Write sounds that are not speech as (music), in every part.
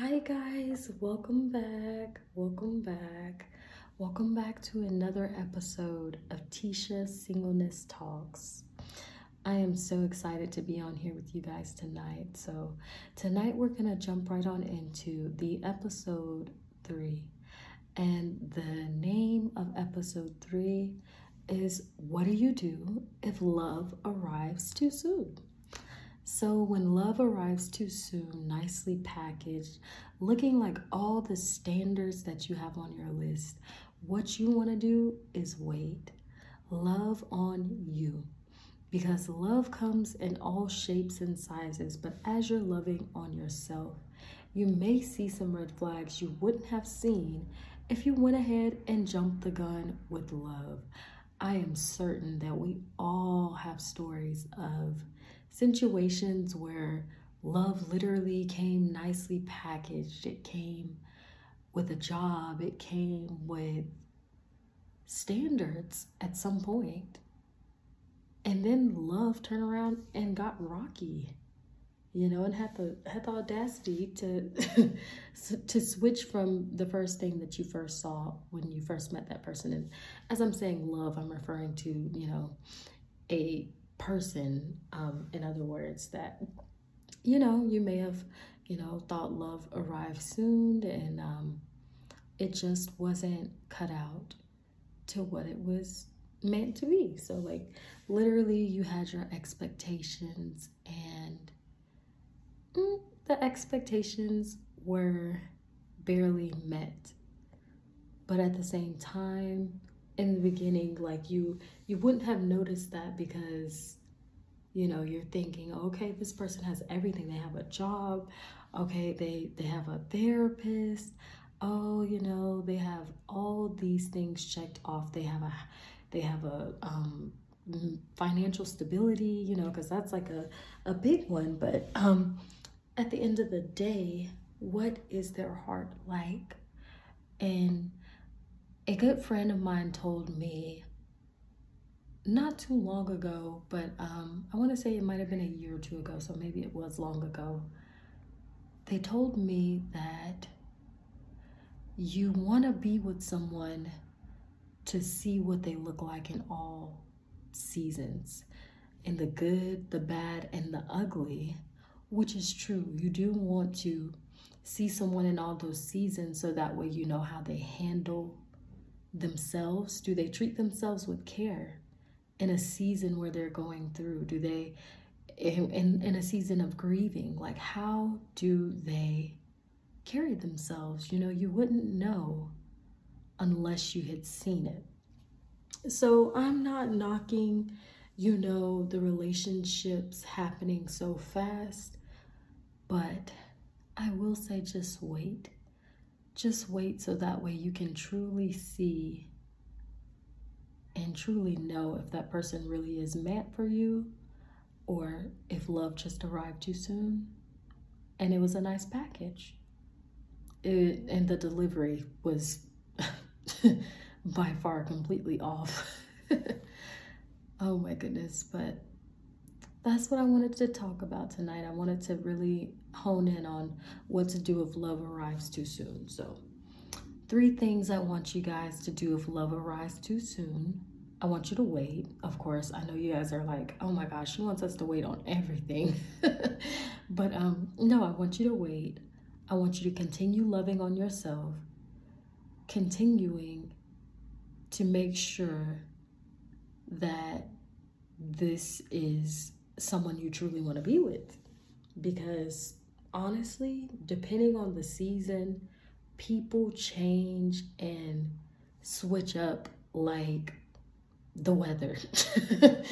Hi, guys, welcome back. Welcome back. Welcome back to another episode of Tisha Singleness Talks. I am so excited to be on here with you guys tonight. So, tonight we're going to jump right on into the episode three. And the name of episode three is What Do You Do If Love Arrives Too Soon? So, when love arrives too soon, nicely packaged, looking like all the standards that you have on your list, what you want to do is wait. Love on you. Because love comes in all shapes and sizes, but as you're loving on yourself, you may see some red flags you wouldn't have seen if you went ahead and jumped the gun with love. I am certain that we all have stories of situations where love literally came nicely packaged. It came with a job, it came with standards at some point. And then love turned around and got rocky, you know, and had the had the audacity to (laughs) to switch from the first thing that you first saw when you first met that person. And as I'm saying love, I'm referring to, you know, a person, um, in other words, that, you know, you may have, you know, thought love arrived soon and um, it just wasn't cut out to what it was meant to be. So, like, literally, you had your expectations, and mm, the expectations were barely met. But at the same time, in the beginning like you you wouldn't have noticed that because you know you're thinking okay this person has everything. They have a job. Okay they they have a therapist. Oh you know they have all these things checked off. They have a they have a um financial stability you know because that's like a a big one. But um at the end of the day what is their heart like? And a good friend of mine told me not too long ago, but um, I want to say it might have been a year or two ago, so maybe it was long ago. They told me that you want to be with someone to see what they look like in all seasons in the good, the bad, and the ugly, which is true. You do want to see someone in all those seasons so that way you know how they handle themselves? Do they treat themselves with care in a season where they're going through? Do they, in, in, in a season of grieving, like how do they carry themselves? You know, you wouldn't know unless you had seen it. So I'm not knocking, you know, the relationships happening so fast, but I will say just wait just wait so that way you can truly see and truly know if that person really is meant for you or if love just arrived too soon and it was a nice package. It, and the delivery was (laughs) by far completely off. (laughs) oh my goodness, but that's what I wanted to talk about tonight. I wanted to really hone in on what to do if love arrives too soon. So, three things I want you guys to do if love arrives too soon. I want you to wait. Of course, I know you guys are like, oh my gosh, she wants us to wait on everything. (laughs) but um, no, I want you to wait. I want you to continue loving on yourself, continuing to make sure that this is someone you truly want to be with. Because honestly, depending on the season, people change and switch up like the weather. (laughs)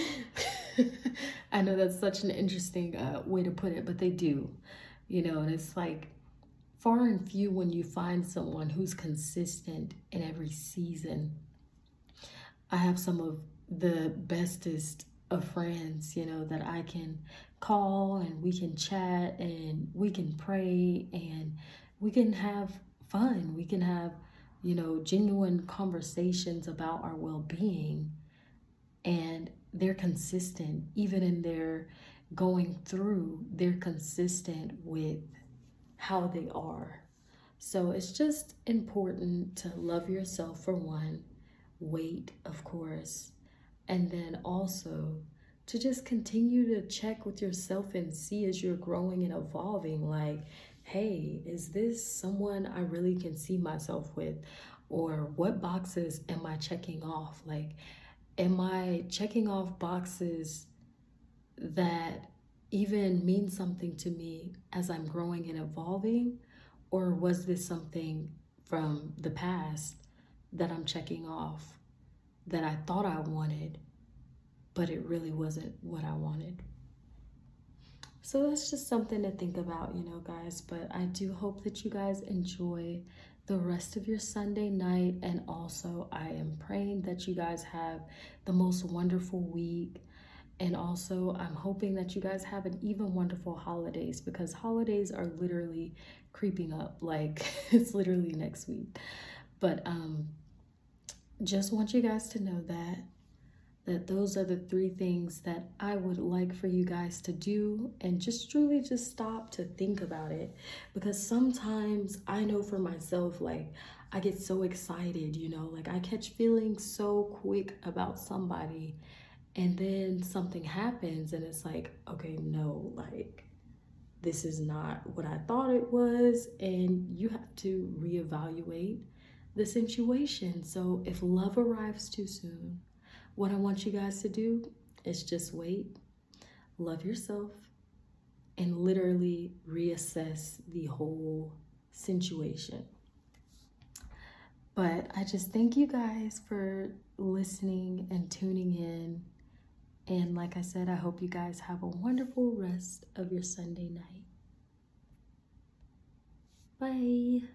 I know that's such an interesting uh, way to put it, but they do, you know, and it's like far and few when you find someone who's consistent in every season. I have some of the bestest of friends, you know, that I can call and we can chat and we can pray and we can have fun. We can have, you know, genuine conversations about our well being. And they're consistent, even in their going through, they're consistent with how they are. So it's just important to love yourself for one, wait, of course, and then also to just continue to check with yourself and see as you're growing and evolving like hey is this someone i really can see myself with? Or what boxes am i checking off? Like am i checking off boxes that even mean something to me as i'm growing and evolving? Or was this something from the past that i'm checking off that i thought i wanted but it really wasn't what I wanted. So that's just something to think about, you know, guys. But I do hope that you guys enjoy the rest of your Sunday night. And also, I am praying that you guys have the most wonderful week. And also, I'm hoping that you guys have an even wonderful holidays because holidays are literally creeping up. Like, (laughs) it's literally next week. But um, just want you guys to know that that those are the three things that I would like for you guys to do and just truly just stop to think about it. Because sometimes I know for myself like I get so excited, you know, like I catch feelings so quick about somebody and then something happens and it's like, okay, no, like this is not what I thought it was and you have to reevaluate the situation. So if love arrives too soon, what I want you guys to do is just wait, love yourself, and literally reassess the whole situation. But I just thank you guys for listening and tuning in. And like I said, I hope you guys have a wonderful rest of your Sunday night. Bye.